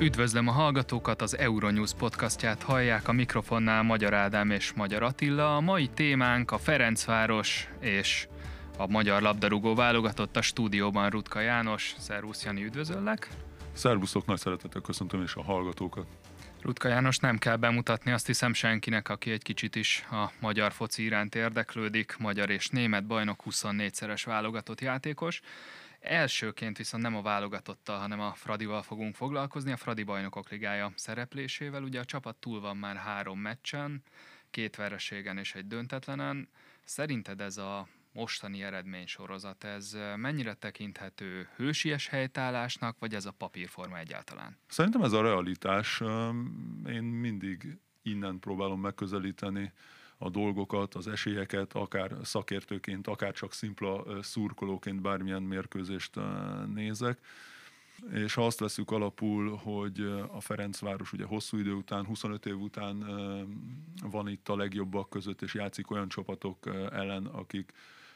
Üdvözlöm a hallgatókat, az Euronews podcastját hallják a mikrofonnál Magyar Ádám és Magyar Attila. A mai témánk a Ferencváros és a magyar labdarúgó válogatott a stúdióban Rutka János. Szervusz Jani, üdvözöllek! Szervuszok, nagy szeretettel köszöntöm és a hallgatókat. Rutka János nem kell bemutatni, azt hiszem senkinek, aki egy kicsit is a magyar foci iránt érdeklődik, magyar és német bajnok 24-szeres válogatott játékos. Elsőként viszont nem a válogatottal, hanem a Fradival fogunk foglalkozni, a Fradi Bajnokok Ligája szereplésével. Ugye a csapat túl van már három meccsen, két vereségen és egy döntetlenen. Szerinted ez a mostani eredménysorozat, ez mennyire tekinthető hősies helytállásnak, vagy ez a papírforma egyáltalán? Szerintem ez a realitás. Én mindig innen próbálom megközelíteni a dolgokat, az esélyeket, akár szakértőként, akár csak szimpla szurkolóként bármilyen mérkőzést nézek. És ha azt veszük alapul, hogy a Ferencváros ugye hosszú idő után, 25 év után van itt a legjobbak között, és játszik olyan csapatok ellen, akik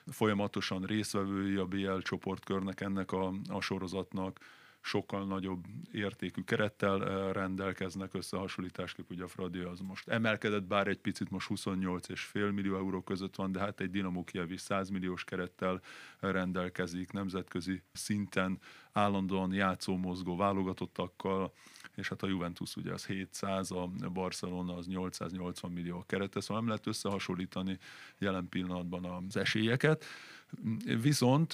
folyamatosan részvevői a BL csoportkörnek ennek a, a sorozatnak, sokkal nagyobb értékű kerettel rendelkeznek összehasonlításképp, ugye a Fradi az most emelkedett, bár egy picit most 28,5 millió euró között van, de hát egy Dinamo Kiev is 100 milliós kerettel rendelkezik, nemzetközi szinten állandóan játszó mozgó válogatottakkal, és hát a Juventus ugye az 700, a Barcelona az 880 millió a kerete, szóval nem lehet összehasonlítani jelen pillanatban az esélyeket. Viszont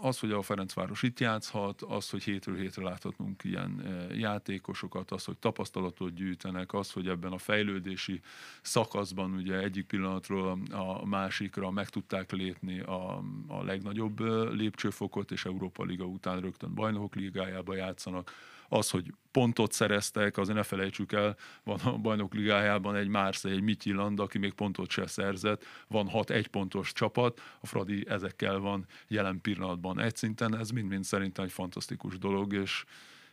az, hogy a Ferencváros itt játszhat, az, hogy hétről hétre láthatunk ilyen játékosokat, az, hogy tapasztalatot gyűjtenek, az, hogy ebben a fejlődési szakaszban ugye egyik pillanatról a másikra meg tudták lépni a, a legnagyobb lépcsőfokot, és Európa Liga után rögtön bajnokok ligájába játszanak, az, hogy pontot szereztek, azért ne felejtsük el, van a bajnok ligájában egy Marseille, egy Mityiland, aki még pontot se szerzett, van hat egypontos csapat, a Fradi ezekkel van jelen pillanatban. Egy szinten, ez mind-mind szerintem egy fantasztikus dolog, és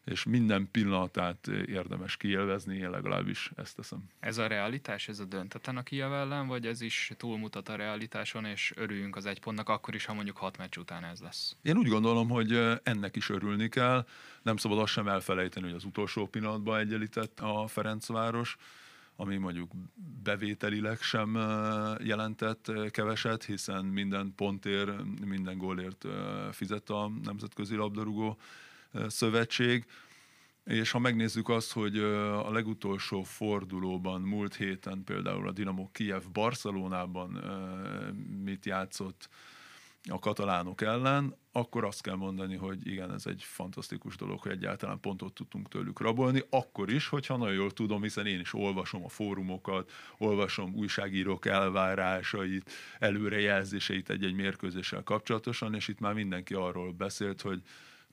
és minden pillanatát érdemes kielvezni, én legalábbis ezt teszem. Ez a realitás, ez a döntetlen a Kiev ellen, vagy ez is túlmutat a realitáson, és örüljünk az egy pontnak, akkor is, ha mondjuk hat meccs után ez lesz? Én úgy gondolom, hogy ennek is örülni kell. Nem szabad azt sem elfelejteni, hogy az utolsó pillanatban egyenlített a Ferencváros, ami mondjuk bevételileg sem jelentett keveset, hiszen minden pontért, minden gólért fizet a Nemzetközi Labdarúgó Szövetség. És ha megnézzük azt, hogy a legutolsó fordulóban múlt héten például a Dinamo Kiev Barcelonában mit játszott a katalánok ellen, akkor azt kell mondani, hogy igen, ez egy fantasztikus dolog, hogy egyáltalán pontot tudtunk tőlük rabolni, akkor is, hogyha nagyon jól tudom, hiszen én is olvasom a fórumokat, olvasom újságírók elvárásait, előrejelzéseit egy-egy mérkőzéssel kapcsolatosan, és itt már mindenki arról beszélt, hogy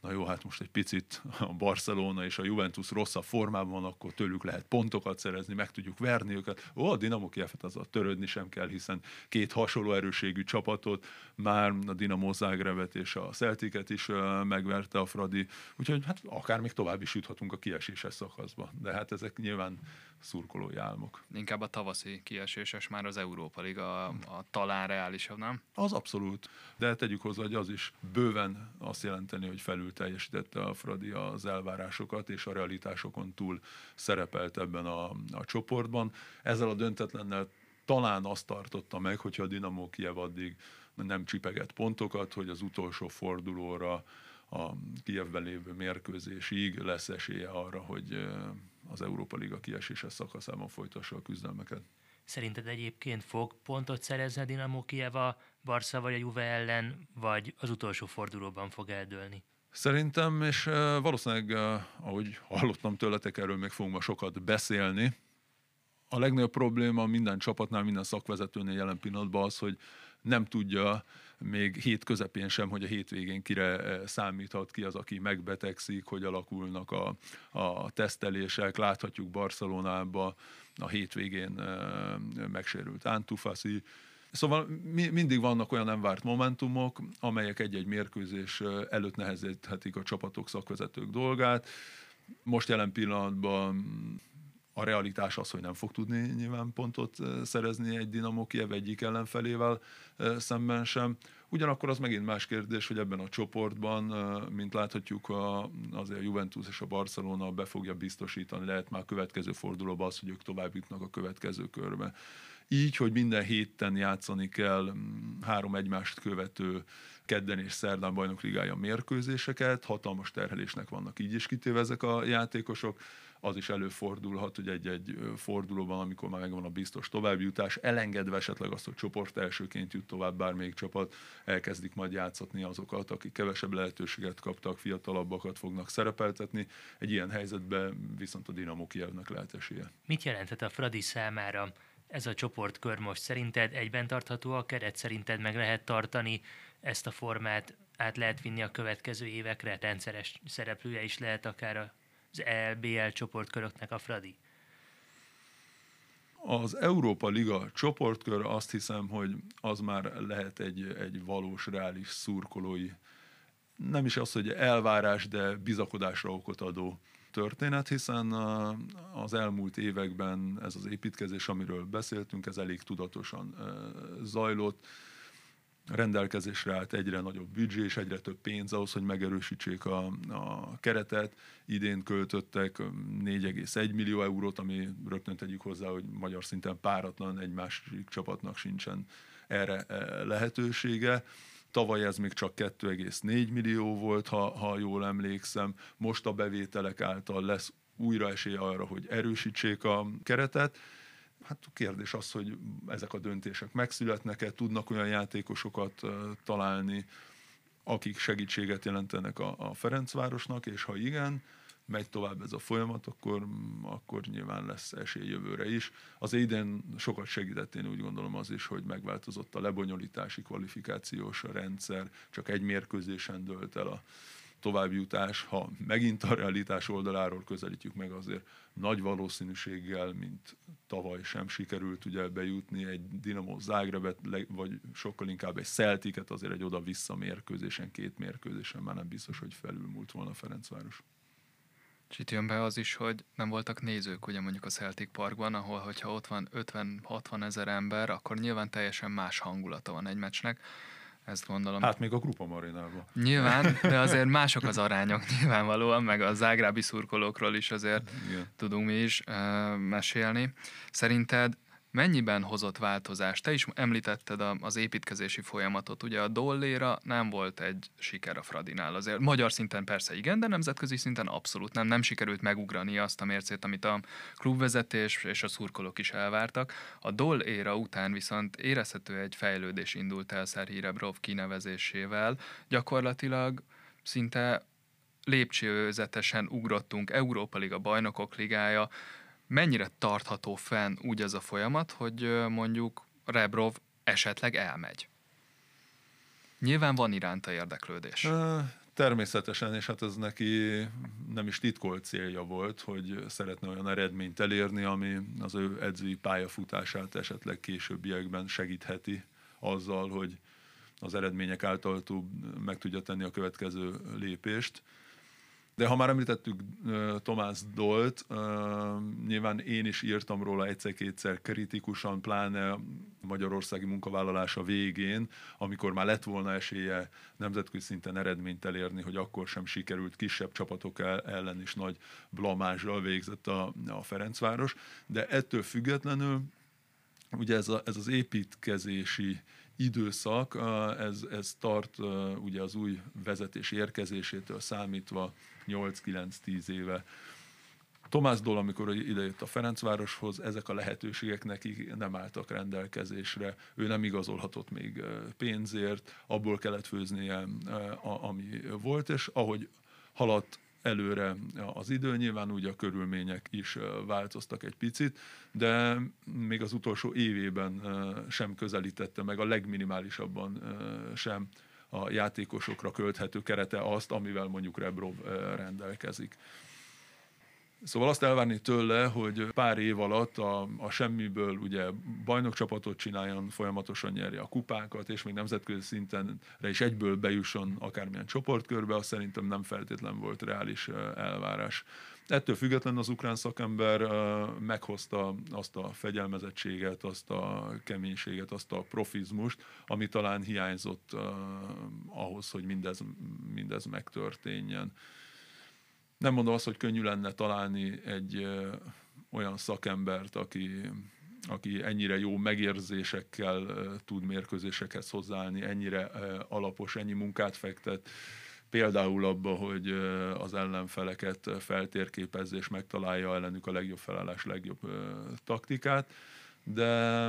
na jó, hát most egy picit a Barcelona és a Juventus rosszabb formában van, akkor tőlük lehet pontokat szerezni, meg tudjuk verni őket. Ó, a Dinamo Kievet az a törődni sem kell, hiszen két hasonló erőségű csapatot, már a Dinamo Zagrebet és a Celticet is megverte a Fradi, úgyhogy hát akár még tovább is juthatunk a kieséses szakaszba, de hát ezek nyilván szurkolói álmok. Inkább a tavaszi kieséses már az Európa Liga, a, a talán reálisabb, nem? Az abszolút, de tegyük hozzá, hogy az is bőven azt jelenteni, hogy felül teljesítette a Fradi az elvárásokat, és a realitásokon túl szerepelt ebben a, a csoportban. Ezzel a döntetlennel talán azt tartotta meg, hogyha a Dinamo Kiev addig nem csipegett pontokat, hogy az utolsó fordulóra a Kievben lévő mérkőzésig lesz esélye arra, hogy az Európa Liga kieséses szakaszában folytassa a küzdelmeket. Szerinted egyébként fog pontot szerezni a Dinamo Kiev a Barca vagy a Juve ellen, vagy az utolsó fordulóban fog eldőlni? Szerintem, és valószínűleg, ahogy hallottam tőletek, erről még fogunk ma sokat beszélni. A legnagyobb probléma minden csapatnál, minden szakvezetőnél jelen pillanatban az, hogy nem tudja még hét közepén sem, hogy a hétvégén kire számíthat ki az, aki megbetegszik, hogy alakulnak a, a tesztelések. Láthatjuk Barcelonában a hétvégén megsérült Antufasi, Szóval mi, mindig vannak olyan nem várt momentumok, amelyek egy-egy mérkőzés előtt nehezíthetik a csapatok szakvezetők dolgát. Most jelen pillanatban A realitás az, hogy nem fog tudni nyilván pontot szerezni egy Dinamo Kiev egyik ellenfelével szemben sem. Ugyanakkor az megint más kérdés, hogy ebben a csoportban, mint láthatjuk, a, azért a Juventus és a Barcelona be fogja biztosítani, lehet már következő fordulóban az, hogy ők tovább jutnak a következő körbe. Így, hogy minden héten játszani kell három egymást követő kedden és szerdán bajnokligája mérkőzéseket, hatalmas terhelésnek vannak így is kitéve ezek a játékosok, az is előfordulhat, hogy egy-egy fordulóban, amikor már megvan a biztos továbbjutás, elengedve esetleg azt, hogy csoport elsőként jut tovább bármelyik csapat, elkezdik majd játszatni azokat, akik kevesebb lehetőséget kaptak, fiatalabbakat fognak szerepeltetni. Egy ilyen helyzetben viszont a Dinamo Kievnek lehet esélye. Mit jelenthet a Fradi számára ez a csoportkör most? Szerinted egyben tartható a keret? Szerinted meg lehet tartani ezt a formát? Át lehet vinni a következő évekre? Rendszeres szereplője is lehet akár az EBL csoportköröknek a Fradi? Az Európa Liga csoportkör azt hiszem, hogy az már lehet egy, egy valós, reális szurkolói, nem is az, hogy elvárás, de bizakodásra okot adó történet, hiszen az elmúlt években ez az építkezés, amiről beszéltünk, ez elég tudatosan zajlott rendelkezésre állt egyre nagyobb büdzsé és egyre több pénz ahhoz, hogy megerősítsék a, a keretet. Idén költöttek 4,1 millió eurót, ami rögtön tegyük hozzá, hogy magyar szinten páratlan, egy másik csapatnak sincsen erre lehetősége. Tavaly ez még csak 2,4 millió volt, ha, ha jól emlékszem. Most a bevételek által lesz újra esély arra, hogy erősítsék a keretet Hát a kérdés az, hogy ezek a döntések megszületnek-e, tudnak olyan játékosokat találni, akik segítséget jelentenek a, a Ferencvárosnak, és ha igen, megy tovább ez a folyamat, akkor, akkor nyilván lesz esély jövőre is. Az idén sokat segített én úgy gondolom az is, hogy megváltozott a lebonyolítási kvalifikációs rendszer, csak egy mérkőzésen dölt el a továbbjutás, ha megint a realitás oldaláról közelítjük meg, azért nagy valószínűséggel, mint tavaly sem sikerült ugye bejutni egy Dinamo Zágrebet, vagy sokkal inkább egy Celticet, azért egy oda-vissza mérkőzésen, két mérkőzésen már nem biztos, hogy felülmúlt volna Ferencváros. És itt jön be az is, hogy nem voltak nézők ugye mondjuk a Celtic Parkban, ahol hogyha ott van 50-60 ezer ember, akkor nyilván teljesen más hangulata van egy meccsnek ezt gondolom. Hát még a Grupa Marinában. Nyilván, de azért mások az arányok nyilvánvalóan, meg a zágrábi szurkolókról is azért Igen. tudunk mi is uh, mesélni. Szerinted mennyiben hozott változást? Te is említetted az építkezési folyamatot. Ugye a Dolléra nem volt egy siker a Fradinál. Azért magyar szinten persze igen, de nemzetközi szinten abszolút nem. Nem sikerült megugrani azt a mércét, amit a klubvezetés és a szurkolók is elvártak. A Dolléra után viszont érezhető egy fejlődés indult el Szerhi Rebrov kinevezésével. Gyakorlatilag szinte lépcsőzetesen ugrottunk Európa Liga, Bajnokok Ligája, mennyire tartható fenn úgy ez a folyamat, hogy mondjuk Rebrov esetleg elmegy? Nyilván van iránta érdeklődés. Természetesen, és hát ez neki nem is titkolt célja volt, hogy szeretne olyan eredményt elérni, ami az ő edzői pályafutását esetleg későbbiekben segítheti azzal, hogy az eredmények által meg tudja tenni a következő lépést. De ha már említettük uh, Tomás Dolt, nyilván én is írtam róla egyszer-kétszer kritikusan, pláne magyarországi munkavállalása végén, amikor már lett volna esélye nemzetközi szinten eredményt elérni, hogy akkor sem sikerült kisebb csapatok ellen is nagy blamázsral végzett a, a Ferencváros. De ettől függetlenül ugye ez, a, ez az építkezési időszak, ez, ez tart ugye az új vezetés érkezésétől számítva 8-9-10 éve. Tomás Dól, amikor idejött a Ferencvároshoz, ezek a lehetőségek neki nem álltak rendelkezésre. Ő nem igazolhatott még pénzért, abból kellett főznie, ami volt, és ahogy haladt előre az idő, nyilván úgy a körülmények is változtak egy picit, de még az utolsó évében sem közelítette meg a legminimálisabban sem a játékosokra költhető kerete azt, amivel mondjuk Rebrov rendelkezik. Szóval azt elvárni tőle, hogy pár év alatt a, a semmiből ugye bajnokcsapatot csináljon, folyamatosan nyerje a kupákat, és még nemzetközi szintenre is egyből bejusson akármilyen csoportkörbe, azt szerintem nem feltétlen volt reális elvárás. Ettől függetlenül az ukrán szakember meghozta azt a fegyelmezettséget, azt a keménységet, azt a profizmust, ami talán hiányzott ahhoz, hogy mindez, mindez megtörténjen. Nem mondom azt, hogy könnyű lenne találni egy olyan szakembert, aki, aki ennyire jó megérzésekkel tud mérkőzésekhez hozzáállni, ennyire alapos, ennyi munkát fektet, például abba, hogy az ellenfeleket feltérképezze és megtalálja ellenük a legjobb felállás, legjobb taktikát, de,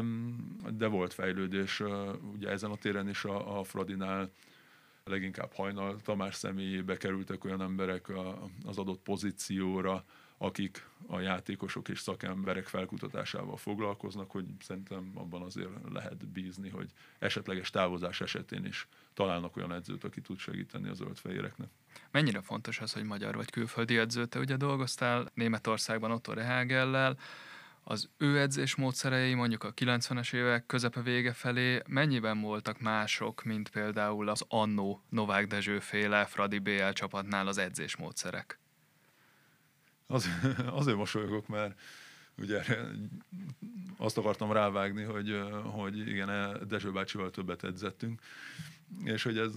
de volt fejlődés ugye ezen a téren is a, a Fradinál leginkább Hajnal Tamás személyébe kerültek olyan emberek az adott pozícióra, akik a játékosok és szakemberek felkutatásával foglalkoznak, hogy szerintem abban azért lehet bízni, hogy esetleges távozás esetén is találnak olyan edzőt, aki tud segíteni az zöldfehéreknek. Mennyire fontos az, hogy magyar vagy külföldi edző? Te ugye dolgoztál Németországban Otto Rehagellel, az ő edzés módszerei mondjuk a 90-es évek közepe vége felé mennyiben voltak mások, mint például az annó Novák Dezső féle Fradi BL csapatnál az edzés módszerek? Az, azért mosolyogok, mert ugye azt akartam rávágni, hogy, hogy igen, Dezső bácsival többet edzettünk, és hogy ez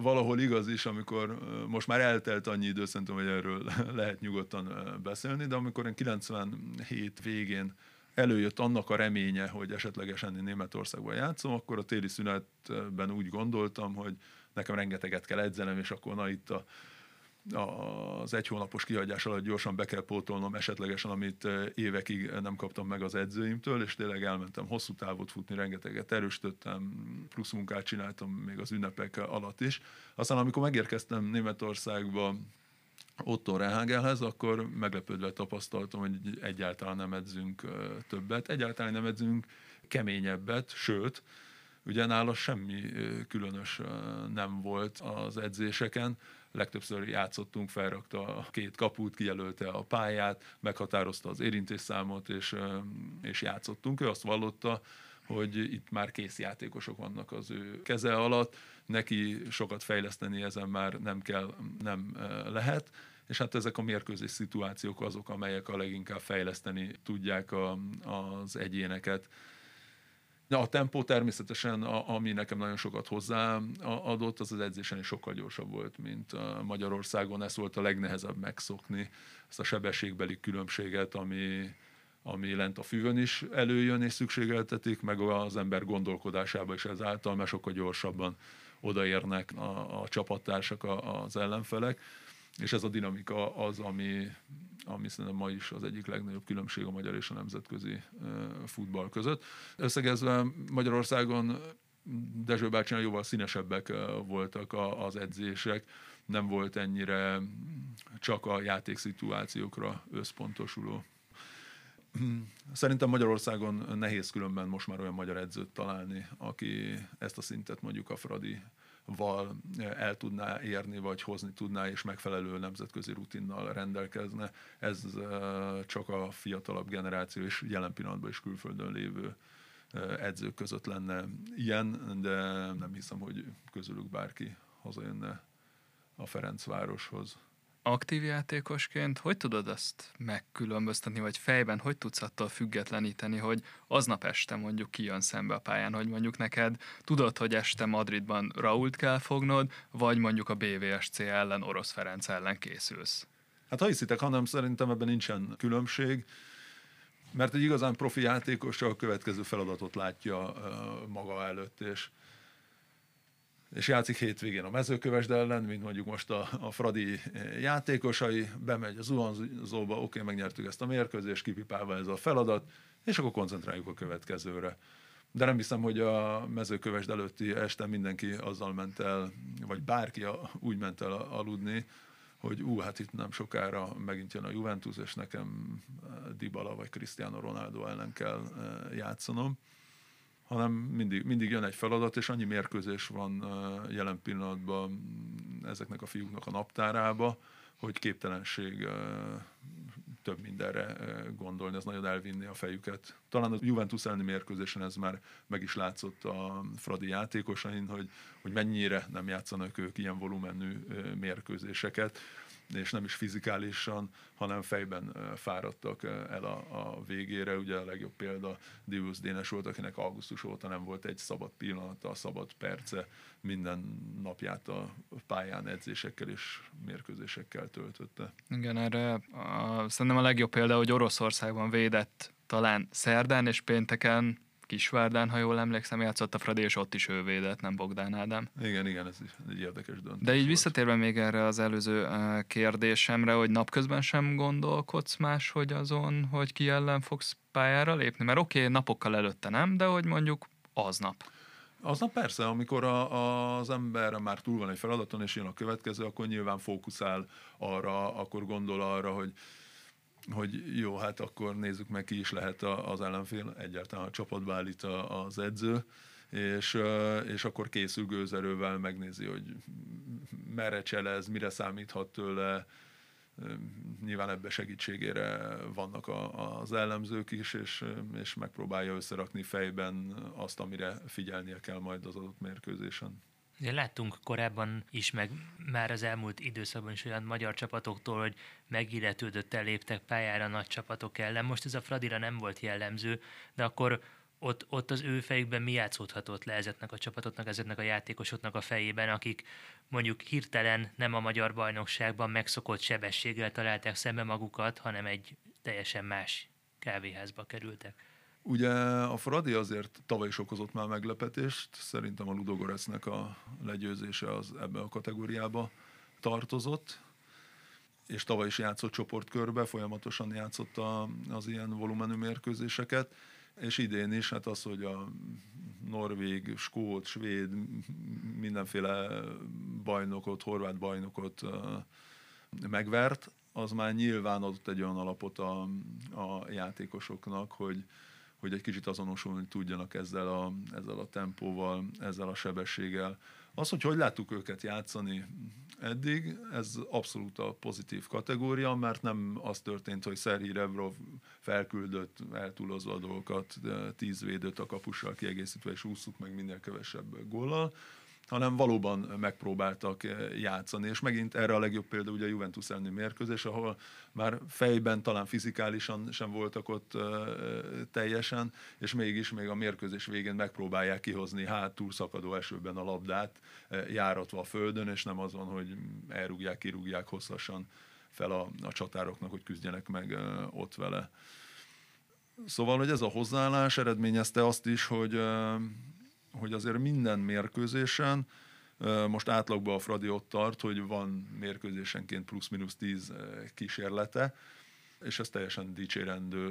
valahol igaz is, amikor most már eltelt annyi idő, szerintem, hogy erről lehet nyugodtan beszélni, de amikor én 97 végén előjött annak a reménye, hogy esetlegesen én Németországban játszom, akkor a téli szünetben úgy gondoltam, hogy nekem rengeteget kell edzenem, és akkor na itt a az egy hónapos kihagyás alatt gyorsan be kell pótolnom esetlegesen, amit évekig nem kaptam meg az edzőimtől, és tényleg elmentem hosszú távot futni, rengeteget erősítettem, plusz munkát csináltam még az ünnepek alatt is. Aztán amikor megérkeztem Németországba, Otto Rehagelhez, akkor meglepődve tapasztaltam, hogy egyáltalán nem edzünk többet, egyáltalán nem edzünk keményebbet, sőt, ugye nála semmi különös nem volt az edzéseken, legtöbbször játszottunk, felrakta a két kaput, kijelölte a pályát, meghatározta az érintésszámot, és, és játszottunk. Ő azt vallotta, hogy itt már kész játékosok vannak az ő keze alatt, neki sokat fejleszteni ezen már nem kell, nem lehet, és hát ezek a mérkőzés szituációk azok, amelyek a leginkább fejleszteni tudják a, az egyéneket. De a tempó természetesen, a, ami nekem nagyon sokat hozzáadott, az az edzésen is sokkal gyorsabb volt, mint a Magyarországon. Ez volt a legnehezebb megszokni, ezt a sebességbeli különbséget, ami, ami lent a fűvön is előjön és szükségeltetik, meg az ember gondolkodásába is ezáltal, mert sokkal gyorsabban odaérnek a, a csapattársak, az ellenfelek és ez a dinamika az, ami, ami szerintem ma is az egyik legnagyobb különbség a magyar és a nemzetközi futball között. Összegezve Magyarországon Dezső bácsinál jóval színesebbek voltak az edzések, nem volt ennyire csak a játékszituációkra összpontosuló. Szerintem Magyarországon nehéz különben most már olyan magyar edzőt találni, aki ezt a szintet mondjuk a Fradi val el tudná érni, vagy hozni tudná, és megfelelő nemzetközi rutinnal rendelkezne. Ez csak a fiatalabb generáció, és jelen pillanatban is külföldön lévő edzők között lenne ilyen, de nem hiszem, hogy közülük bárki hazajönne a Ferencvároshoz aktív játékosként hogy tudod ezt megkülönböztetni, vagy fejben hogy tudsz attól függetleníteni, hogy aznap este mondjuk kijön szembe a pályán, hogy mondjuk neked tudod, hogy este Madridban Rault kell fognod, vagy mondjuk a BVSC ellen, Orosz Ferenc ellen készülsz? Hát ha hiszitek, hanem szerintem ebben nincsen különbség, mert egy igazán profi játékos a következő feladatot látja maga előtt, és és játszik hétvégén a mezőkövesd ellen, mint mondjuk most a, a Fradi játékosai, bemegy az zuhanzóba, oké, megnyertük ezt a mérkőzést, kipipálva ez a feladat, és akkor koncentráljuk a következőre. De nem hiszem, hogy a mezőkövesd előtti este mindenki azzal ment el, vagy bárki úgy ment el aludni, hogy ú, hát itt nem sokára megint jön a Juventus, és nekem Dybala vagy Cristiano Ronaldo ellen kell játszanom hanem mindig, mindig jön egy feladat, és annyi mérkőzés van jelen pillanatban ezeknek a fiúknak a naptárába, hogy képtelenség több mindenre gondolni, ez nagyon elvinni a fejüket. Talán a Juventus elleni mérkőzésen ez már meg is látszott a Fradi játékosain, hogy, hogy mennyire nem játszanak ők ilyen volumenű mérkőzéseket, és nem is fizikálisan, hanem fejben fáradtak el a, a végére. Ugye a legjobb példa Divusz Dénes volt, akinek augusztus óta nem volt egy szabad pillanata, szabad perce, minden napját a pályán edzésekkel és mérkőzésekkel töltötte. Igen, erre a, szerintem a legjobb példa, hogy Oroszországban védett talán szerdán és pénteken Kisvárdán, ha jól emlékszem, játszott a Fradi, és ott is ő védett, nem Bogdán Ádám. Igen, igen, ez egy érdekes döntés. De így volt. visszatérve még erre az előző kérdésemre, hogy napközben sem gondolkodsz más, hogy azon, hogy ki ellen fogsz pályára lépni? Mert oké, okay, napokkal előtte nem, de hogy mondjuk aznap. Aznap persze, amikor a, az ember már túl van egy feladaton, és jön a következő, akkor nyilván fókuszál arra, akkor gondol arra, hogy hogy jó, hát akkor nézzük meg, ki is lehet az ellenfél, egyáltalán a csapatba állít az edző, és, és akkor készül gőzerővel, megnézi, hogy merre cselez, mire számíthat tőle, nyilván ebbe segítségére vannak a, az ellenzők is, és, és megpróbálja összerakni fejben azt, amire figyelnie kell majd az adott mérkőzésen. Ugye láttunk korábban is, meg már az elmúlt időszakban is olyan magyar csapatoktól, hogy megilletődött léptek pályára nagy csapatok ellen. Most ez a Fradira nem volt jellemző, de akkor ott, ott az ő fejükben mi játszódhatott le ezeknek a csapatoknak, ezeknek a játékosoknak a fejében, akik mondjuk hirtelen nem a magyar bajnokságban megszokott sebességgel találták szembe magukat, hanem egy teljesen más kávéházba kerültek. Ugye a Fradi azért tavaly is okozott már meglepetést, szerintem a Ludogoresznek a legyőzése az ebbe a kategóriába tartozott, és tavaly is játszott csoportkörbe, folyamatosan játszott a, az ilyen volumenű mérkőzéseket, és idén is, hát az, hogy a norvég, skót, svéd, mindenféle bajnokot, horvát bajnokot megvert, az már nyilván adott egy olyan alapot a, a játékosoknak, hogy, hogy egy kicsit azonosulni tudjanak ezzel a, ezzel a tempóval, ezzel a sebességgel. Az, hogy hogy láttuk őket játszani eddig, ez abszolút a pozitív kategória, mert nem az történt, hogy Szerhi Rebrov felküldött eltúlozva a dolgokat, tíz védőt a kapussal kiegészítve, és ússzuk meg minél kevesebb góllal, hanem valóban megpróbáltak eh, játszani. És megint erre a legjobb példa ugye a Juventus elleni mérkőzés, ahol már fejben, talán fizikálisan sem voltak ott eh, teljesen, és mégis még a mérkőzés végén megpróbálják kihozni hátul szakadó esőben a labdát, eh, járatva a földön, és nem azon, hogy elrúgják, kirúgják hosszasan fel a, a csatároknak, hogy küzdjenek meg ott vele. Szóval, hogy ez a hozzáállás eredményezte azt is, hogy hogy azért minden mérkőzésen, most átlagban a Fradi ott tart, hogy van mérkőzésenként plusz-minusz 10 kísérlete, és ez teljesen dicsérendő,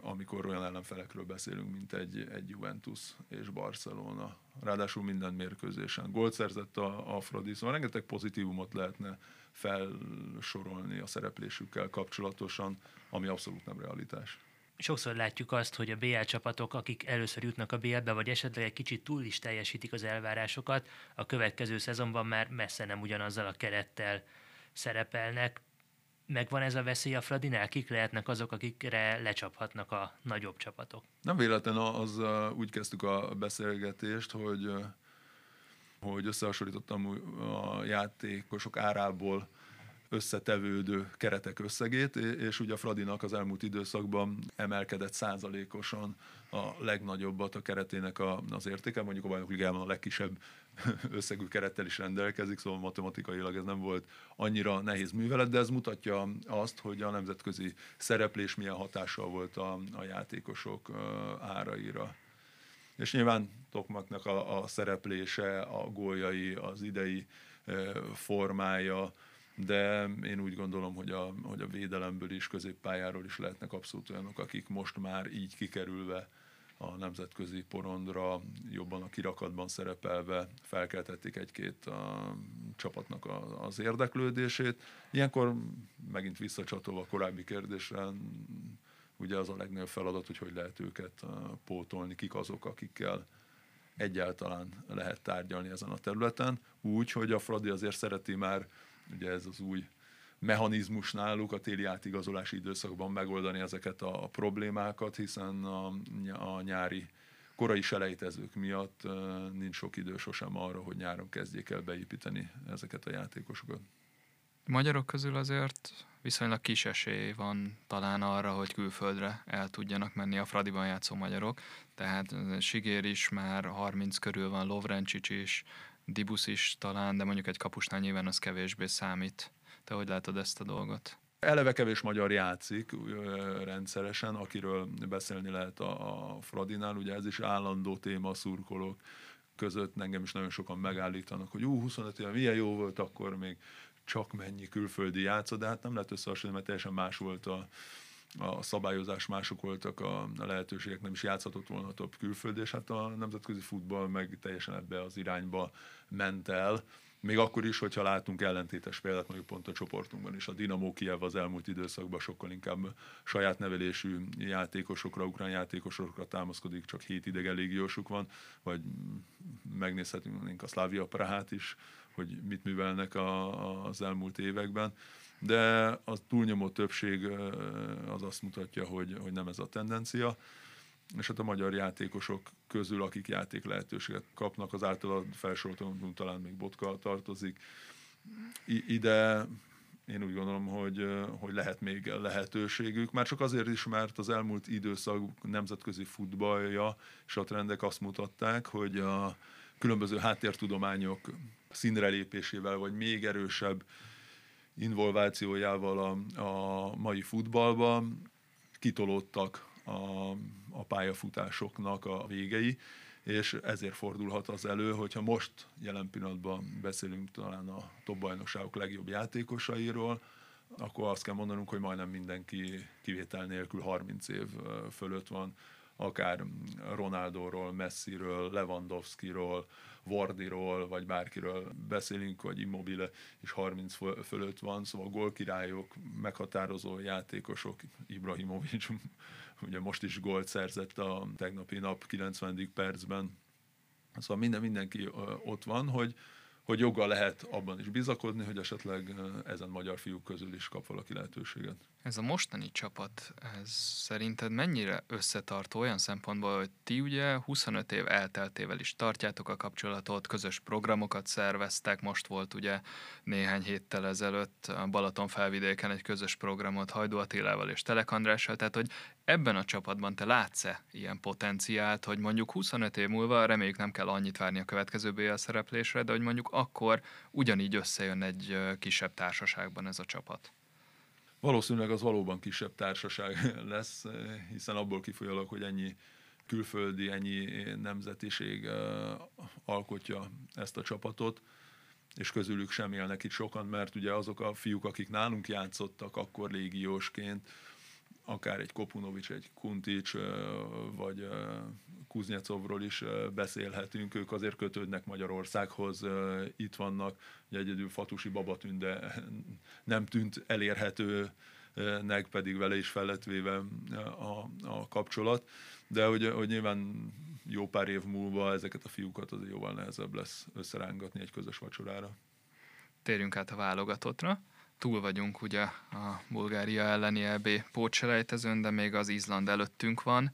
amikor olyan ellenfelekről beszélünk, mint egy, egy Juventus és Barcelona. Ráadásul minden mérkőzésen. Gólt szerzett a, a Fradi, szóval rengeteg pozitívumot lehetne felsorolni a szereplésükkel kapcsolatosan, ami abszolút nem realitás sokszor látjuk azt, hogy a BL csapatok, akik először jutnak a BL-be, vagy esetleg egy kicsit túl is teljesítik az elvárásokat, a következő szezonban már messze nem ugyanazzal a kerettel szerepelnek. Megvan ez a veszély a Fradinál? Kik lehetnek azok, akikre lecsaphatnak a nagyobb csapatok? Nem véletlen az, úgy kezdtük a beszélgetést, hogy hogy összehasonlítottam a játékosok árából összetevődő keretek összegét, és ugye a Fradinak az elmúlt időszakban emelkedett százalékosan a legnagyobbat a keretének a, az értéke, mondjuk a bajnok ligában a legkisebb összegű kerettel is rendelkezik, szóval matematikailag ez nem volt annyira nehéz művelet, de ez mutatja azt, hogy a nemzetközi szereplés milyen hatással volt a, a játékosok áraira. És nyilván Tokmaknak a, a szereplése, a góljai, az idei formája, de én úgy gondolom, hogy a, hogy a védelemből is, középpályáról is lehetnek abszolút olyanok, akik most már így kikerülve a nemzetközi porondra, jobban a kirakatban szerepelve felkeltették egy-két a csapatnak a, az érdeklődését. Ilyenkor megint visszacsatolva a korábbi kérdésre, ugye az a legnagyobb feladat, hogy hogy lehet őket pótolni, kik azok, akikkel egyáltalán lehet tárgyalni ezen a területen, úgy, hogy a Fradi azért szereti már ugye ez az új mechanizmus náluk a téli átigazolási időszakban megoldani ezeket a problémákat, hiszen a, a nyári korai selejtezők miatt nincs sok idő sosem arra, hogy nyáron kezdjék el beépíteni ezeket a játékosokat. Magyarok közül azért viszonylag kis esély van talán arra, hogy külföldre el tudjanak menni a Fradiban játszó magyarok. Tehát Sigér is már 30 körül van, Lovrencsics is, Dibusz is talán, de mondjuk egy kapusnál nyilván az kevésbé számít. Te hogy látod ezt a dolgot? Eleve kevés magyar játszik rendszeresen, akiről beszélni lehet a, a Fradinál, ugye ez is állandó téma a szurkolók között, engem is nagyon sokan megállítanak, hogy ú, 25 éve milyen jó volt, akkor még csak mennyi külföldi játszott, de hát nem lehet összehasonlítani, mert teljesen más volt a, a szabályozás, mások voltak a, lehetőségek, nem is játszhatott volna több külföldi, és hát a nemzetközi futball meg teljesen ebbe az irányba ment el. Még akkor is, hogyha látunk ellentétes példát, mondjuk pont a csoportunkban is. A Dinamo Kiev az elmúlt időszakban sokkal inkább saját nevelésű játékosokra, ukrán játékosokra támaszkodik, csak hét idegen légiósuk van, vagy megnézhetünk a Slavia Prahát is, hogy mit művelnek a, az elmúlt években. De a túlnyomó többség az azt mutatja, hogy, hogy nem ez a tendencia és hát a magyar játékosok közül, akik játék lehetőséget kapnak, az által felsoroltam, talán még Botka tartozik. I- ide én úgy gondolom, hogy, hogy lehet még lehetőségük. Már csak azért is, mert az elmúlt időszak nemzetközi futballja és a trendek azt mutatták, hogy a különböző háttértudományok színre lépésével, vagy még erősebb involvációjával a, a mai futballban kitolódtak a, a pályafutásoknak a végei, és ezért fordulhat az elő, hogyha most jelen pillanatban beszélünk talán a top bajnokságok legjobb játékosairól, akkor azt kell mondanunk, hogy majdnem mindenki kivétel nélkül 30 év fölött van, akár Ronaldóról, Messiről, Lewandowskiról, Vardiról, vagy bárkiről beszélünk, vagy Immobile is 30 fölött van, szóval gólkirályok, meghatározó játékosok, Ibrahimovic ugye most is gólt szerzett a tegnapi nap 90. percben, szóval minden, mindenki ott van, hogy, hogy joggal lehet abban is bizakodni, hogy esetleg ezen magyar fiúk közül is kap valaki lehetőséget. Ez a mostani csapat, ez szerinted mennyire összetartó olyan szempontból, hogy ti ugye 25 év elteltével is tartjátok a kapcsolatot, közös programokat szerveztek, most volt ugye néhány héttel ezelőtt a Balaton felvidéken egy közös programot Hajdó Attilával és Telek Andrással, tehát hogy ebben a csapatban te látsz-e ilyen potenciált, hogy mondjuk 25 év múlva reméljük nem kell annyit várni a következő BL szereplésre, de hogy mondjuk akkor ugyanígy összejön egy kisebb társaságban ez a csapat? Valószínűleg az valóban kisebb társaság lesz, hiszen abból kifolyólag, hogy ennyi külföldi, ennyi nemzetiség alkotja ezt a csapatot, és közülük sem élnek itt sokan, mert ugye azok a fiúk, akik nálunk játszottak akkor légiósként, akár egy Kopunovics, egy Kuntics, vagy Kuznyecovról is beszélhetünk, ők azért kötődnek Magyarországhoz, itt vannak, ugye egyedül Fatusi Babatünde nem tűnt elérhetőnek, pedig vele is felletvéve a, a kapcsolat, de hogy, hogy nyilván jó pár év múlva ezeket a fiúkat azért jóval nehezebb lesz összerángatni egy közös vacsorára. Térjünk át a válogatottra túl vagyunk ugye a Bulgária elleni EB pótselejtezőn, de még az Izland előttünk van.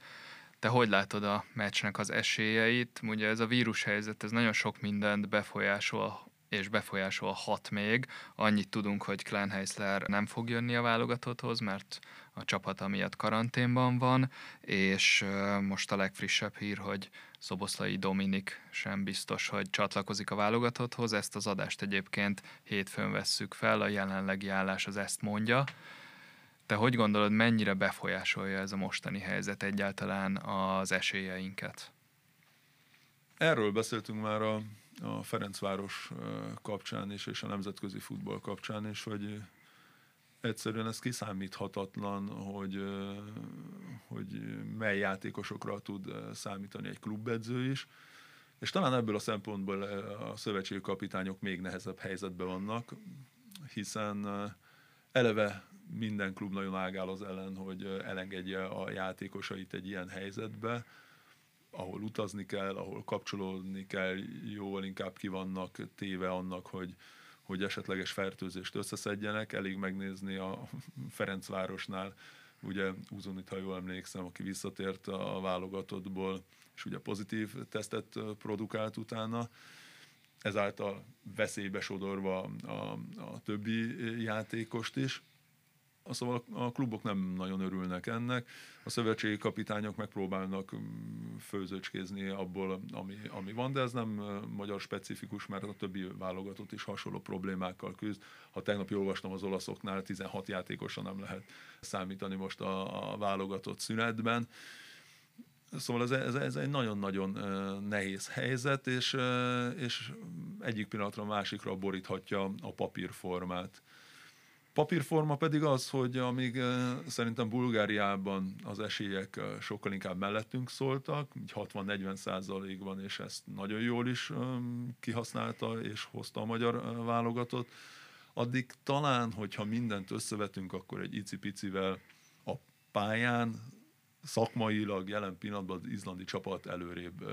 Te hogy látod a meccsnek az esélyeit? Ugye ez a vírushelyzet, ez nagyon sok mindent befolyásol és befolyásolhat még. Annyit tudunk, hogy Klein Heisler nem fog jönni a válogatotthoz, mert a csapat miatt karanténban van, és most a legfrissebb hír, hogy Szoboszlai Dominik sem biztos, hogy csatlakozik a válogatotthoz. Ezt az adást egyébként hétfőn vesszük fel, a jelenlegi állás az ezt mondja. Te hogy gondolod, mennyire befolyásolja ez a mostani helyzet egyáltalán az esélyeinket? Erről beszéltünk már a, a Ferencváros kapcsán is, és a nemzetközi futball kapcsán is, hogy egyszerűen ez kiszámíthatatlan, hogy, hogy mely játékosokra tud számítani egy klubedző is, és talán ebből a szempontból a szövetségi kapitányok még nehezebb helyzetben vannak, hiszen eleve minden klub nagyon ágál az ellen, hogy elengedje a játékosait egy ilyen helyzetbe, ahol utazni kell, ahol kapcsolódni kell, jóval inkább ki vannak téve annak, hogy, hogy esetleges fertőzést összeszedjenek, elég megnézni a Ferencvárosnál, ugye Uzonit, ha jól emlékszem, aki visszatért a válogatottból, és ugye pozitív tesztet produkált utána, ezáltal veszélybe sodorva a, a többi játékost is. Szóval a klubok nem nagyon örülnek ennek, a szövetségi kapitányok megpróbálnak mm, főzöcskézni abból, ami, ami van, de ez nem magyar specifikus, mert a többi válogatott is hasonló problémákkal küzd. Ha tegnap olvastam az olaszoknál, 16 játékosan nem lehet számítani most a, a válogatott szünetben. Szóval ez, ez, ez egy nagyon-nagyon nehéz helyzet, és, és egyik pillanatra a másikra boríthatja a papírformát. Papírforma pedig az, hogy amíg szerintem Bulgáriában az esélyek sokkal inkább mellettünk szóltak, 60-40 százalékban, és ezt nagyon jól is kihasználta és hozta a magyar válogatott, addig talán, hogyha mindent összevetünk, akkor egy icipicivel a pályán szakmailag jelen pillanatban az izlandi csapat előrébb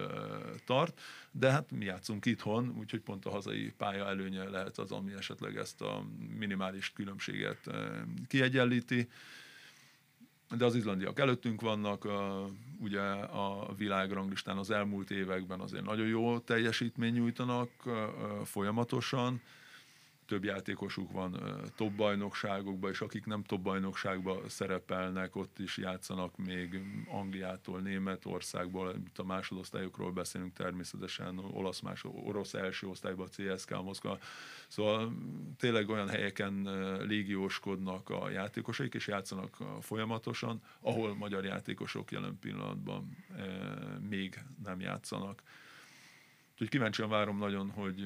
tart, de hát mi játszunk itthon, úgyhogy pont a hazai pálya előnye lehet az, ami esetleg ezt a minimális különbséget kiegyenlíti. De az izlandiak előttünk vannak, ugye a világranglistán az elmúlt években azért nagyon jó teljesítmény nyújtanak folyamatosan, több játékosuk van top bajnokságokban, és akik nem top bajnokságban szerepelnek, ott is játszanak még Angliától, Németországból, itt a másodosztályokról beszélünk természetesen, olasz más, orosz első osztályban, CSK Moszkva. Szóval tényleg olyan helyeken légióskodnak a játékosaik, és játszanak folyamatosan, ahol magyar játékosok jelen pillanatban még nem játszanak. Úgyhogy kíváncsian várom nagyon, hogy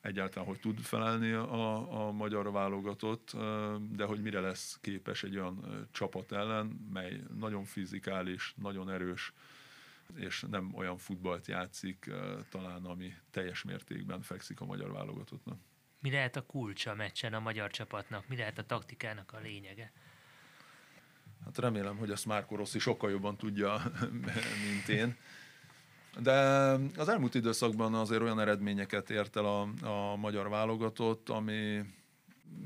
egyáltalán, hogy tud felelni a, a magyar válogatott, de hogy mire lesz képes egy olyan csapat ellen, mely nagyon fizikális, nagyon erős, és nem olyan futballt játszik talán, ami teljes mértékben fekszik a magyar válogatottnak. Mi lehet a kulcsa meccsen a magyar csapatnak? Mi lehet a taktikának a lényege? Hát remélem, hogy ezt Márko Rossi sokkal jobban tudja, mint én. De az elmúlt időszakban azért olyan eredményeket ért el a, a magyar válogatott, ami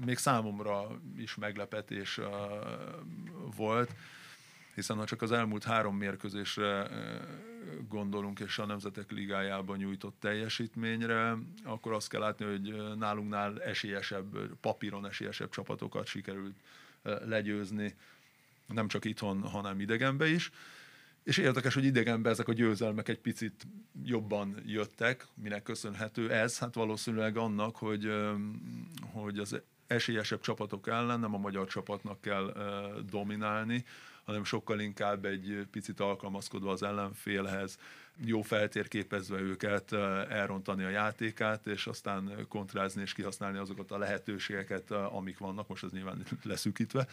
még számomra is meglepetés uh, volt, hiszen ha csak az elmúlt három mérkőzésre uh, gondolunk, és a Nemzetek Ligájában nyújtott teljesítményre, akkor azt kell látni, hogy nálunknál esélyesebb, papíron esélyesebb csapatokat sikerült uh, legyőzni, nem csak itthon, hanem idegenbe is. És érdekes, hogy idegenben ezek a győzelmek egy picit jobban jöttek, minek köszönhető ez? Hát valószínűleg annak, hogy, hogy az esélyesebb csapatok ellen nem a magyar csapatnak kell dominálni, hanem sokkal inkább egy picit alkalmazkodva az ellenfélhez, jó feltérképezve őket, elrontani a játékát, és aztán kontrázni és kihasználni azokat a lehetőségeket, amik vannak, most ez nyilván leszűkítve.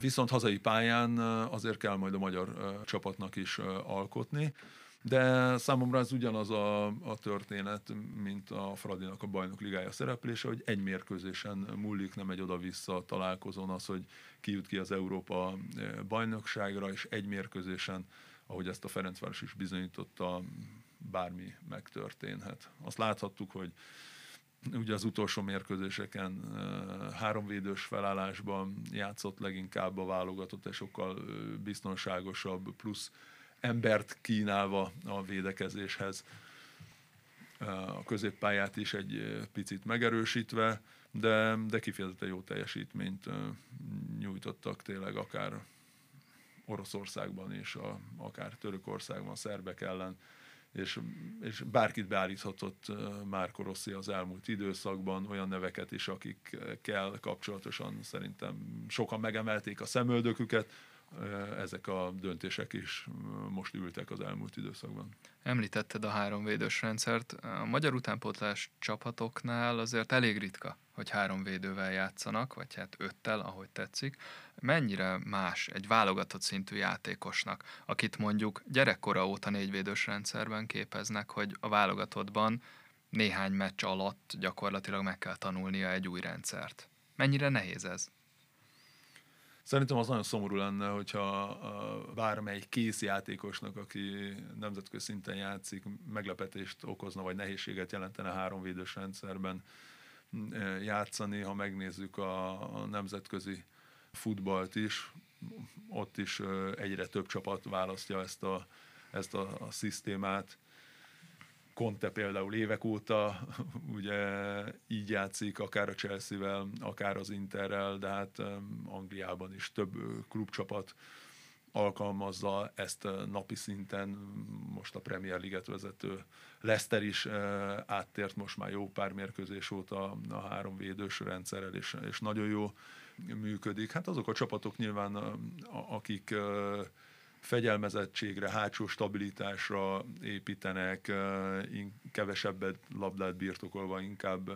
Viszont hazai pályán azért kell majd a magyar csapatnak is alkotni. De számomra ez ugyanaz a, a történet, mint a Fradinak a bajnok ligája szereplése, hogy egy mérkőzésen múlik, nem egy oda-vissza találkozón az, hogy ki jut ki az Európa bajnokságra, és egy mérkőzésen, ahogy ezt a Ferencváros is bizonyította, bármi megtörténhet. Azt láthattuk, hogy ugye az utolsó mérkőzéseken háromvédős felállásban játszott leginkább a válogatott, és sokkal biztonságosabb, plusz embert kínálva a védekezéshez. A középpályát is egy picit megerősítve, de, de kifejezetten jó teljesítményt nyújtottak tényleg akár Oroszországban is, a, akár Törökországban, a szerbek ellen és, és bárkit beállíthatott Márko Rossi az elmúlt időszakban, olyan neveket is, akikkel kapcsolatosan szerintem sokan megemelték a szemöldöküket, ezek a döntések is most ültek az elmúlt időszakban. Említetted a három védős rendszert. A magyar utánpótlás csapatoknál azért elég ritka, hogy három védővel játszanak, vagy hát öttel, ahogy tetszik. Mennyire más egy válogatott szintű játékosnak, akit mondjuk gyerekkora óta négyvédős rendszerben képeznek, hogy a válogatottban néhány meccs alatt gyakorlatilag meg kell tanulnia egy új rendszert. Mennyire nehéz ez? Szerintem az nagyon szomorú lenne, hogyha bármely kész játékosnak, aki nemzetközi szinten játszik, meglepetést okozna, vagy nehézséget jelentene háromvédős rendszerben mm, játszani, ha megnézzük a nemzetközi futballt is, ott is egyre több csapat választja ezt a, ezt a, a szisztémát. Conte például évek óta ugye így játszik, akár a Chelsea-vel, akár az Interrel, de hát Angliában is több klubcsapat alkalmazza ezt napi szinten, most a Premier League-et vezető Leicester is áttért most már jó pár mérkőzés óta a három védős rendszerrel, és, és nagyon jó működik. Hát azok a csapatok nyilván, akik fegyelmezettségre, hátsó stabilitásra építenek, kevesebbet labdát birtokolva, inkább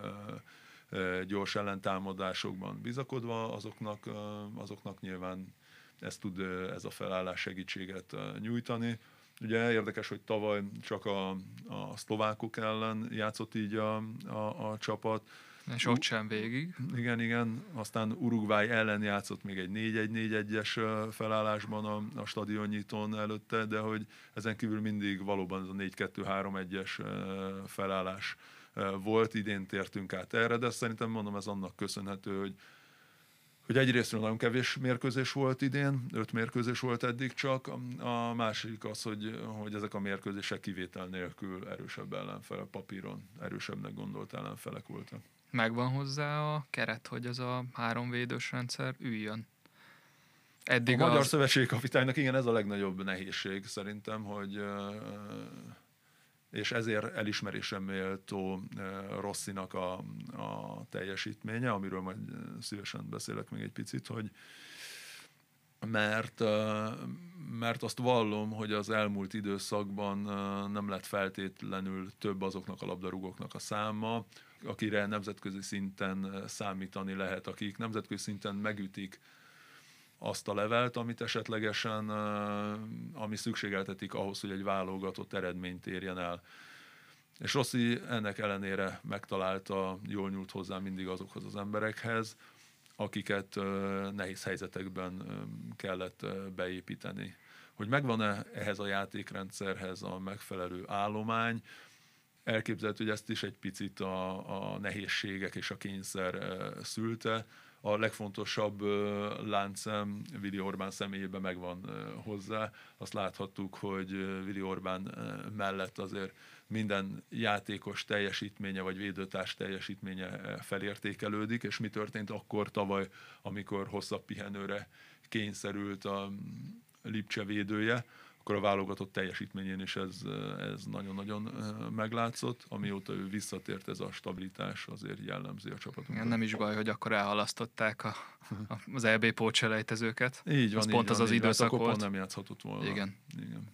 gyors ellentámadásokban bizakodva, azoknak, azoknak nyilván ez tud ez a felállás segítséget nyújtani. Ugye érdekes, hogy tavaly csak a, a szlovákok ellen játszott így a, a, a csapat, és ott sem végig. Igen, igen. Aztán Uruguay ellen játszott még egy 4-1-4-1-es felállásban a, a stadionnyitón előtte, de hogy ezen kívül mindig valóban ez a 4-2-3-1-es felállás volt. Idén tértünk át erre, de szerintem mondom, ez annak köszönhető, hogy hogy egyrésztről nagyon kevés mérkőzés volt idén, öt mérkőzés volt eddig csak, a másik az, hogy, hogy ezek a mérkőzések kivétel nélkül erősebb ellenfele, papíron erősebbnek gondolt ellenfelek voltak megvan hozzá a keret, hogy ez a három védős rendszer üljön. Eddig a Magyar az... Szövetség kapitánynak igen, ez a legnagyobb nehézség szerintem, hogy és ezért elismerésem méltó Rosszinak a, a teljesítménye, amiről majd szívesen beszélek még egy picit, hogy mert, mert azt vallom, hogy az elmúlt időszakban nem lett feltétlenül több azoknak a labdarúgóknak a száma, akire nemzetközi szinten számítani lehet, akik nemzetközi szinten megütik azt a levelt, amit esetlegesen, ami szükségeltetik ahhoz, hogy egy válogatott eredményt érjen el. És Rossi ennek ellenére megtalálta, jól nyúlt hozzá mindig azokhoz az emberekhez, akiket nehéz helyzetekben kellett beépíteni. Hogy megvan-e ehhez a játékrendszerhez a megfelelő állomány, elképzelhető, hogy ezt is egy picit a, a nehézségek és a kényszer szülte. A legfontosabb láncem Vili Orbán személyében megvan hozzá. Azt láthattuk, hogy Vili Orbán mellett azért minden játékos teljesítménye vagy védőtárs teljesítménye felértékelődik, és mi történt akkor tavaly, amikor hosszabb pihenőre kényszerült a Lipcse védője, akkor a válogatott teljesítményén is ez, ez nagyon-nagyon meglátszott. Amióta ő visszatért, ez a stabilitás azért jellemzi a csapatunkat. Nem is baj, hogy akkor elhalasztották a, a, az EB pótselejtezőket. Így van, az így pont van, az az időszak volt. volt. nem játszhatott volna. Igen. Igen.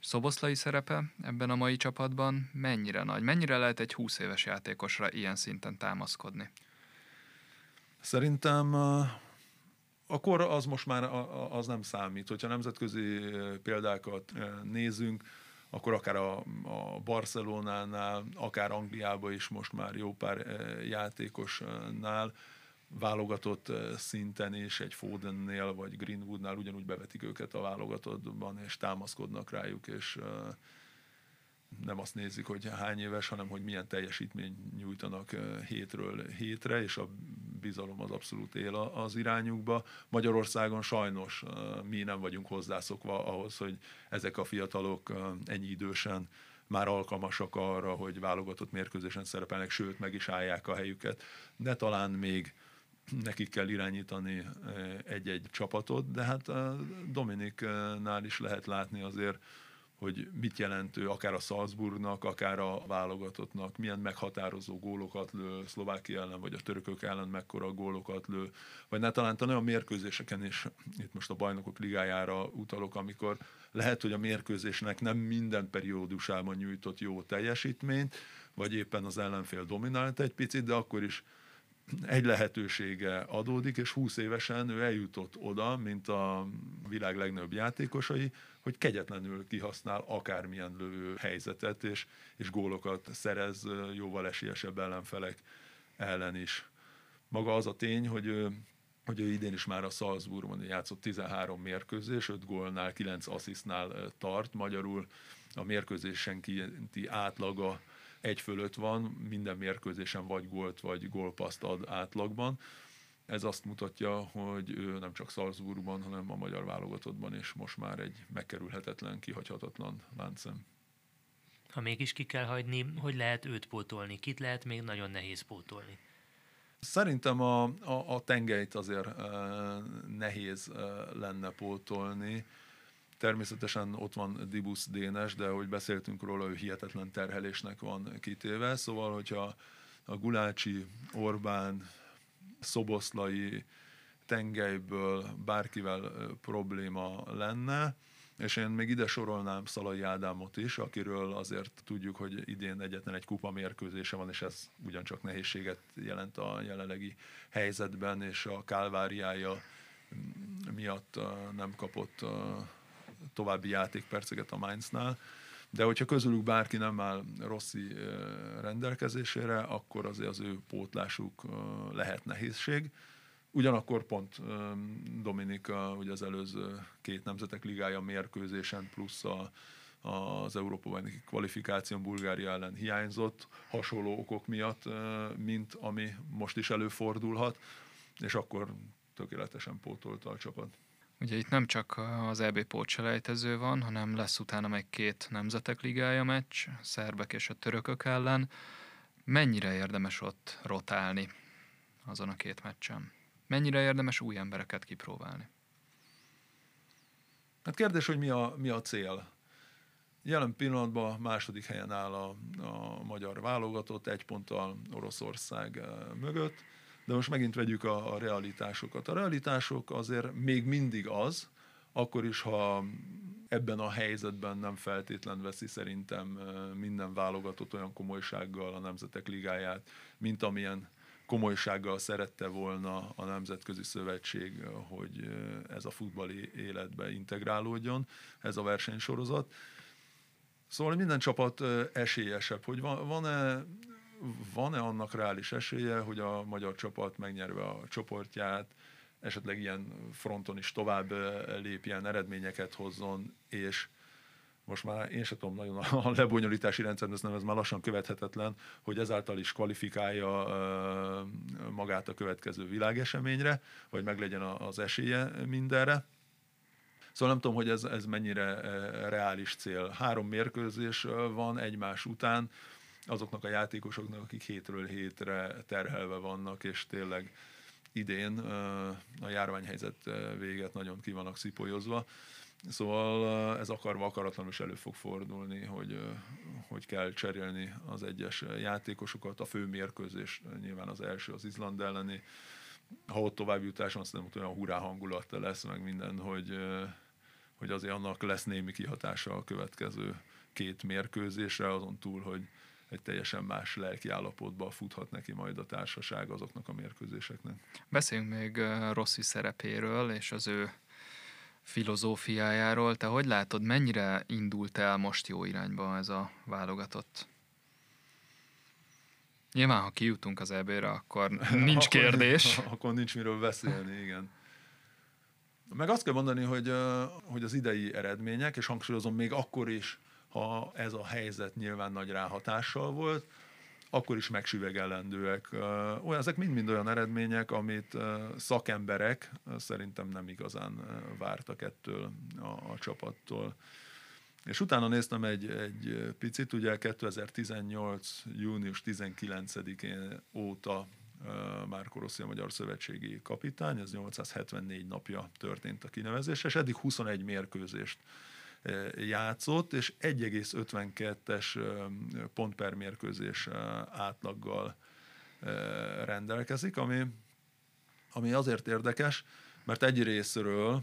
Szoboszlai szerepe ebben a mai csapatban mennyire nagy? Mennyire lehet egy 20 éves játékosra ilyen szinten támaszkodni? Szerintem akkor az most már az nem számít. Hogyha nemzetközi példákat nézünk, akkor akár a, a Barcelonánál, akár Angliában is most már jó pár játékosnál válogatott szinten is, egy Fodennél vagy Greenwoodnál ugyanúgy bevetik őket a válogatottban, és támaszkodnak rájuk, és nem azt nézik, hogy hány éves, hanem hogy milyen teljesítmény nyújtanak hétről hétre, és a bizalom az abszolút él az irányukba. Magyarországon sajnos mi nem vagyunk hozzászokva ahhoz, hogy ezek a fiatalok ennyi idősen már alkalmasak arra, hogy válogatott mérkőzésen szerepelnek, sőt meg is állják a helyüket. De talán még nekik kell irányítani egy-egy csapatot, de hát Dominiknál is lehet látni azért, hogy mit jelentő akár a Salzburgnak, akár a válogatottnak, milyen meghatározó gólokat lő Szlovákia ellen, vagy a törökök ellen mekkora gólokat lő, vagy ne talán olyan mérkőzéseken is, itt most a bajnokok ligájára utalok, amikor lehet, hogy a mérkőzésnek nem minden periódusában nyújtott jó teljesítményt, vagy éppen az ellenfél dominált egy picit, de akkor is egy lehetősége adódik, és 20 évesen ő eljutott oda, mint a világ legnagyobb játékosai, hogy kegyetlenül kihasznál akármilyen lövő helyzetet, és, és gólokat szerez jóval esélyesebb ellenfelek ellen is. Maga az a tény, hogy hogy ő idén is már a Salzburgban játszott 13 mérkőzés, 5 gólnál, 9 asszisztnál tart, magyarul a mérkőzésenkénti átlaga egy fölött van, minden mérkőzésen vagy gólt, vagy gólpaszt ad átlagban. Ez azt mutatja, hogy ő nem csak Salzburgban, hanem a magyar válogatottban is most már egy megkerülhetetlen, kihagyhatatlan láncem. ha mégis ki kell hagyni, hogy lehet őt pótolni? Kit lehet még nagyon nehéz pótolni? Szerintem a, a, a tengelyt azért uh, nehéz uh, lenne pótolni. Természetesen ott van Dibus Dénes, de ahogy beszéltünk róla, ő hihetetlen terhelésnek van kitéve. Szóval, hogyha a Gulácsi, Orbán, Szoboszlai tengelyből bárkivel probléma lenne, és én még ide sorolnám Szalai Ádámot is, akiről azért tudjuk, hogy idén egyetlen egy kupa mérkőzése van, és ez ugyancsak nehézséget jelent a jelenlegi helyzetben, és a kálváriája miatt nem kapott további játékperceket a Mainznál. De hogyha közülük bárki nem áll Rossi rendelkezésére, akkor azért az ő pótlásuk lehet nehézség. Ugyanakkor pont Dominika, ugye az előző két nemzetek ligája mérkőzésen plusz a, az Európa bajnoki kvalifikáción Bulgária ellen hiányzott, hasonló okok miatt, mint ami most is előfordulhat, és akkor tökéletesen pótolta a csapat. Ugye itt nem csak az EB pótselejtező van, hanem lesz utána meg két nemzetek ligája meccs, a szerbek és a törökök ellen. Mennyire érdemes ott rotálni azon a két meccsen? Mennyire érdemes új embereket kipróbálni? Hát kérdés, hogy mi a, mi a cél. Jelen pillanatban második helyen áll a, a magyar válogatott, egy ponttal Oroszország eh, mögött, de most megint vegyük a, a realitásokat. A realitások azért még mindig az, akkor is, ha ebben a helyzetben nem feltétlen veszi szerintem minden válogatott olyan komolysággal a Nemzetek Ligáját, mint amilyen komolysággal szerette volna a Nemzetközi Szövetség, hogy ez a futballi életbe integrálódjon, ez a versenysorozat. Szóval minden csapat esélyesebb, hogy van-e van-e annak reális esélye, hogy a magyar csapat megnyerve a csoportját, esetleg ilyen fronton is tovább lépjen, eredményeket hozzon, és most már én sem tudom nagyon a lebonyolítási rendszer, ez nem, ez már lassan követhetetlen, hogy ezáltal is kvalifikálja magát a következő világeseményre, vagy meglegyen az esélye mindenre. Szóval nem tudom, hogy ez, ez mennyire reális cél. Három mérkőzés van egymás után, azoknak a játékosoknak, akik hétről hétre terhelve vannak, és tényleg idén a járványhelyzet véget nagyon ki vannak szipolyozva. Szóval ez akarva akaratlanul is elő fog fordulni, hogy, hogy kell cserélni az egyes játékosokat. A fő mérkőzés nyilván az első az Izland elleni. Ha ott tovább jutás van, szerintem olyan hurrá hangulata lesz, meg minden, hogy, hogy azért annak lesz némi kihatása a következő két mérkőzésre, azon túl, hogy egy teljesen más lelki állapotba futhat neki majd a társaság azoknak a mérkőzéseknek. Beszéljünk még Rossi szerepéről és az ő filozófiájáról. Te hogy látod, mennyire indult el most jó irányba ez a válogatott? Nyilván, ha kijutunk az ebére, akkor nincs kérdés. akkor nincs miről beszélni, igen. Meg azt kell mondani, hogy, hogy az idei eredmények, és hangsúlyozom még akkor is, ha ez a helyzet nyilván nagy ráhatással volt, akkor is megsüvegelendőek. Olyan, ezek mind-mind olyan eredmények, amit szakemberek szerintem nem igazán vártak ettől a, a csapattól. És utána néztem egy, egy picit, ugye 2018. június 19-én óta Rossi a Magyar Szövetségi kapitány, ez 874 napja történt a kinevezés, és eddig 21 mérkőzést játszott, és 1,52-es pont per mérkőzés átlaggal rendelkezik, ami, ami azért érdekes, mert egy részről,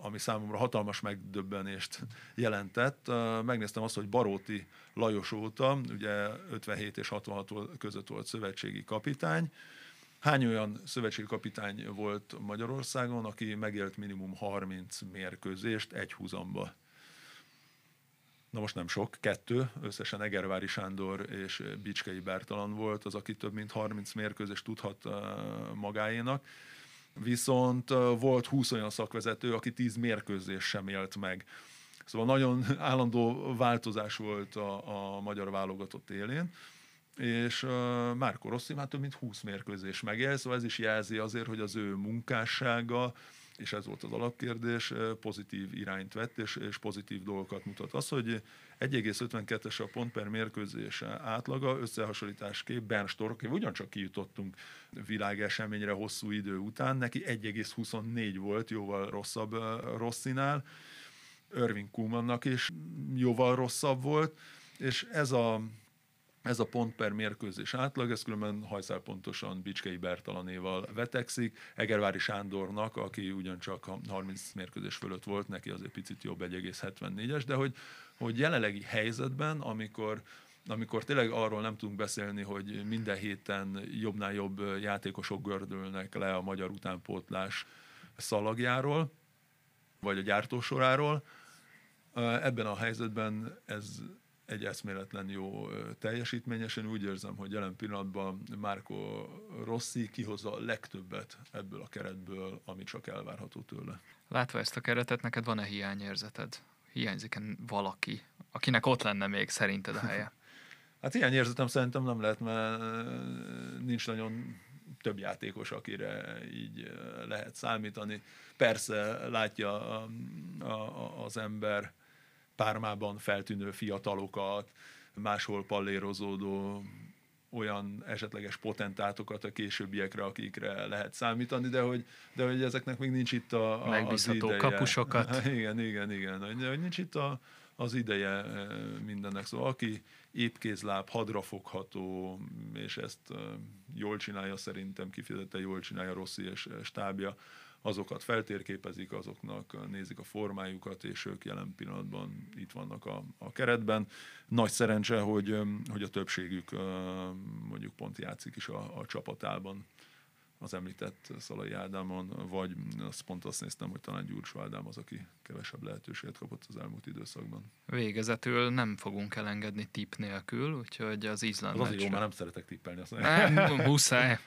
ami számomra hatalmas megdöbbenést jelentett, megnéztem azt, hogy Baróti Lajos óta, ugye 57 és 66 között volt szövetségi kapitány, Hány olyan szövetségi kapitány volt Magyarországon, aki megélt minimum 30 mérkőzést egy húzamba? Na most nem sok, kettő, összesen Egervári Sándor és Bicskei Bertalan volt az, aki több mint 30 mérkőzést tudhat magáénak. Viszont volt 20 olyan szakvezető, aki 10 mérkőzés sem élt meg. Szóval nagyon állandó változás volt a, a magyar válogatott élén és uh, Márko Rossi már több mint 20 mérkőzés megél, szóval ez is jelzi azért, hogy az ő munkássága és ez volt az alapkérdés, pozitív irányt vett, és, és pozitív dolgokat mutat. Az, hogy 1,52-es a pont per mérkőzés átlaga, összehasonlításképp Bernstor, aki ugyancsak kijutottunk világeseményre hosszú idő után, neki 1,24 volt, jóval rosszabb Rosszinál, Irving Kumannak is jóval rosszabb volt, és ez a ez a pont per mérkőzés átlag, ez különben hajszálpontosan Bicskei Bertalanéval vetekszik. Egervári Sándornak, aki ugyancsak 30 mérkőzés fölött volt, neki azért picit jobb 1,74-es, de hogy, hogy jelenlegi helyzetben, amikor amikor tényleg arról nem tudunk beszélni, hogy minden héten jobbnál jobb játékosok gördülnek le a magyar utánpótlás szalagjáról, vagy a gyártósoráról, ebben a helyzetben ez egy eszméletlen jó teljesítményesen. Úgy érzem, hogy jelen pillanatban Márko Rossi kihozza a legtöbbet ebből a keretből, ami csak elvárható tőle. Látva ezt a keretet, neked van-e hiányérzeted? Hiányzik-e valaki, akinek ott lenne még szerinted a helye? hát hiányérzetem szerintem nem lehet, mert nincs nagyon több játékos, akire így lehet számítani. Persze látja a, a, az ember Pármában feltűnő fiatalokat, máshol pallérozódó olyan esetleges potentátokat a későbbiekre, akikre lehet számítani, de hogy, de hogy ezeknek még nincs itt a, a az ideje. kapusokat. igen, igen, igen. Hogy, hogy nincs itt a, az ideje eh, mindennek. Szóval aki épkézláb, hadrafogható, és ezt eh, jól csinálja szerintem, kifejezetten jól csinálja Rossi és stábja, azokat feltérképezik, azoknak nézik a formájukat, és ők jelen pillanatban itt vannak a, a keretben. Nagy szerencse, hogy, hogy a többségük mondjuk pont játszik is a, a csapatában az említett Szalai Ádámon, vagy azt pont azt néztem, hogy talán Gyurcsó Ádám az, aki kevesebb lehetőséget kapott az elmúlt időszakban. Végezetül nem fogunk elengedni tip nélkül, úgyhogy az Izland Az azért jó, már nem szeretek tippelni. Azt nem, muszáj.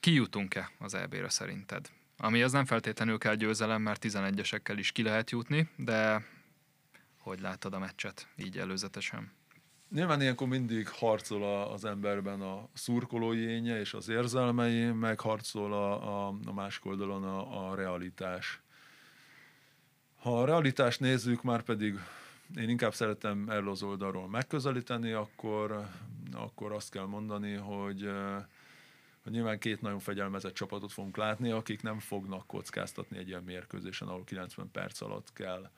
Kijutunk-e az EB-re szerinted? Ami az nem feltétlenül kell győzelem, mert 11-esekkel is ki lehet jutni, de hogy látod a meccset így előzetesen? Nyilván ilyenkor mindig harcol az emberben a szurkolói énje és az érzelmei, meg harcol a, a, a másik oldalon a, a realitás. Ha a realitást nézzük, már pedig én inkább szeretem erről az oldalról megközelíteni, akkor, akkor azt kell mondani, hogy nyilván két nagyon fegyelmezett csapatot fogunk látni, akik nem fognak kockáztatni egy ilyen mérkőzésen, ahol 90 perc alatt kell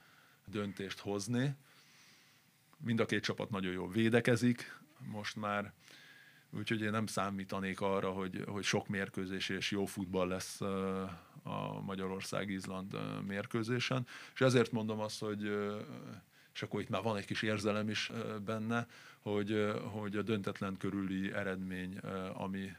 döntést hozni. Mind a két csapat nagyon jól védekezik most már, úgyhogy én nem számítanék arra, hogy, hogy sok mérkőzés és jó futball lesz a Magyarország-Izland mérkőzésen. És ezért mondom azt, hogy és akkor itt már van egy kis érzelem is benne, hogy, hogy a döntetlen körüli eredmény, ami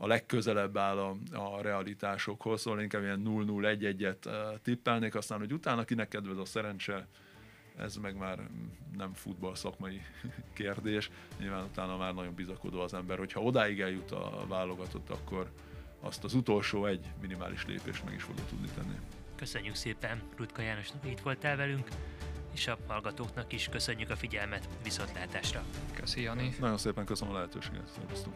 a legközelebb áll a, a realitásokhoz, szóval inkább ilyen 0-0-1-1-et tippelnék, aztán, hogy utána kinek kedvez a szerencse, ez meg már nem futball szakmai kérdés. Nyilván utána már nagyon bizakodó az ember, hogyha odáig eljut a válogatott, akkor azt az utolsó egy minimális lépést meg is fogja tudni tenni. Köszönjük szépen, Rutka Jánosnak, itt voltál velünk, és a hallgatóknak is köszönjük a figyelmet, viszontlátásra. Köszi, Jani. Nagyon szépen köszönöm a lehetőséget, szervusztok.